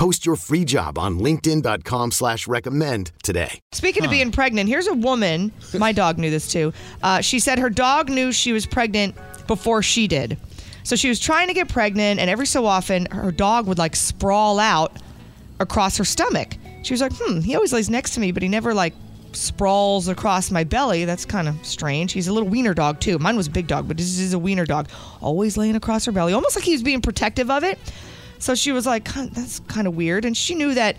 Post your free job on LinkedIn.com slash recommend today. Speaking of being pregnant, here's a woman. My dog knew this too. Uh, she said her dog knew she was pregnant before she did. So she was trying to get pregnant, and every so often her dog would like sprawl out across her stomach. She was like, hmm, he always lays next to me, but he never like sprawls across my belly. That's kind of strange. He's a little wiener dog too. Mine was a big dog, but this is a wiener dog. Always laying across her belly, almost like he was being protective of it. So she was like, that's kind of weird. And she knew that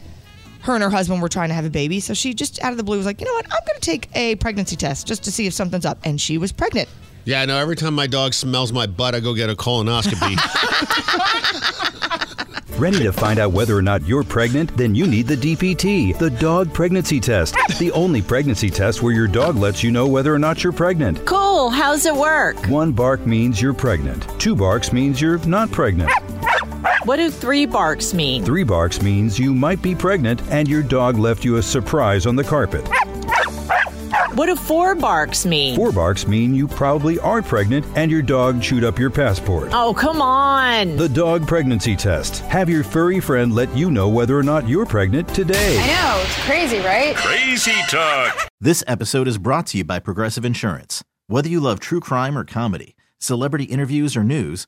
her and her husband were trying to have a baby. So she just out of the blue was like, you know what? I'm going to take a pregnancy test just to see if something's up. And she was pregnant. Yeah, I know. Every time my dog smells my butt, I go get a colonoscopy. Ready to find out whether or not you're pregnant? Then you need the DPT, the dog pregnancy test. The only pregnancy test where your dog lets you know whether or not you're pregnant. Cool. How's it work? One bark means you're pregnant. Two barks means you're not pregnant. What do three barks mean? Three barks means you might be pregnant and your dog left you a surprise on the carpet. What do four barks mean? Four barks mean you probably are pregnant and your dog chewed up your passport. Oh, come on. The dog pregnancy test. Have your furry friend let you know whether or not you're pregnant today. I know, it's crazy, right? Crazy talk. This episode is brought to you by Progressive Insurance. Whether you love true crime or comedy, celebrity interviews or news,